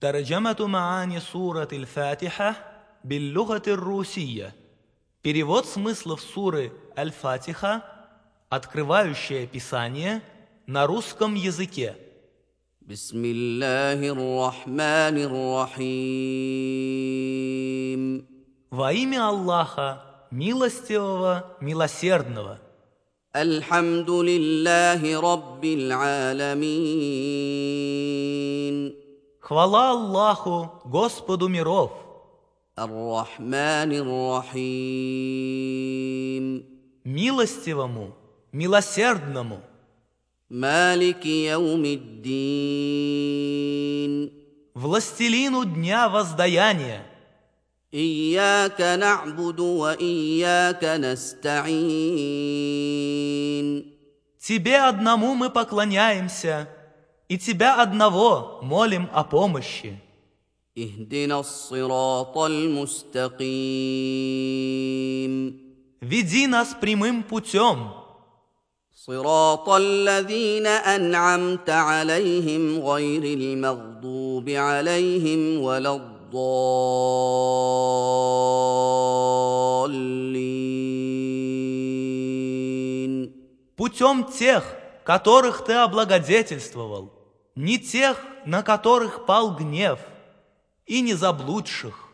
ترجمة معاني سورة الفاتحة باللغة الروسية. Перевод смыслов суры Аль-Фатиха, открывающее Писание на русском языке. بسم الله الرحمن الرحيم Во имя Аллаха, милостивого, милосердного. الحمد لله رب العالمين Хвала Аллаху, Господу миров. Милостивому, милосердному. Властелину дня воздаяния. Ияка нa'буду ва ияка. Тебе одному мы поклоняемся, и Тебя одного молим о помощи. اهدنا الصراط المستقيم Веди нас прямым путем, صراط الذين أنعمت عليهم غير المغضوب عليهم ولا الضالين путем тех, которых Ты облагодетельствовал, не тех, на которых пал гнев, и не заблудших.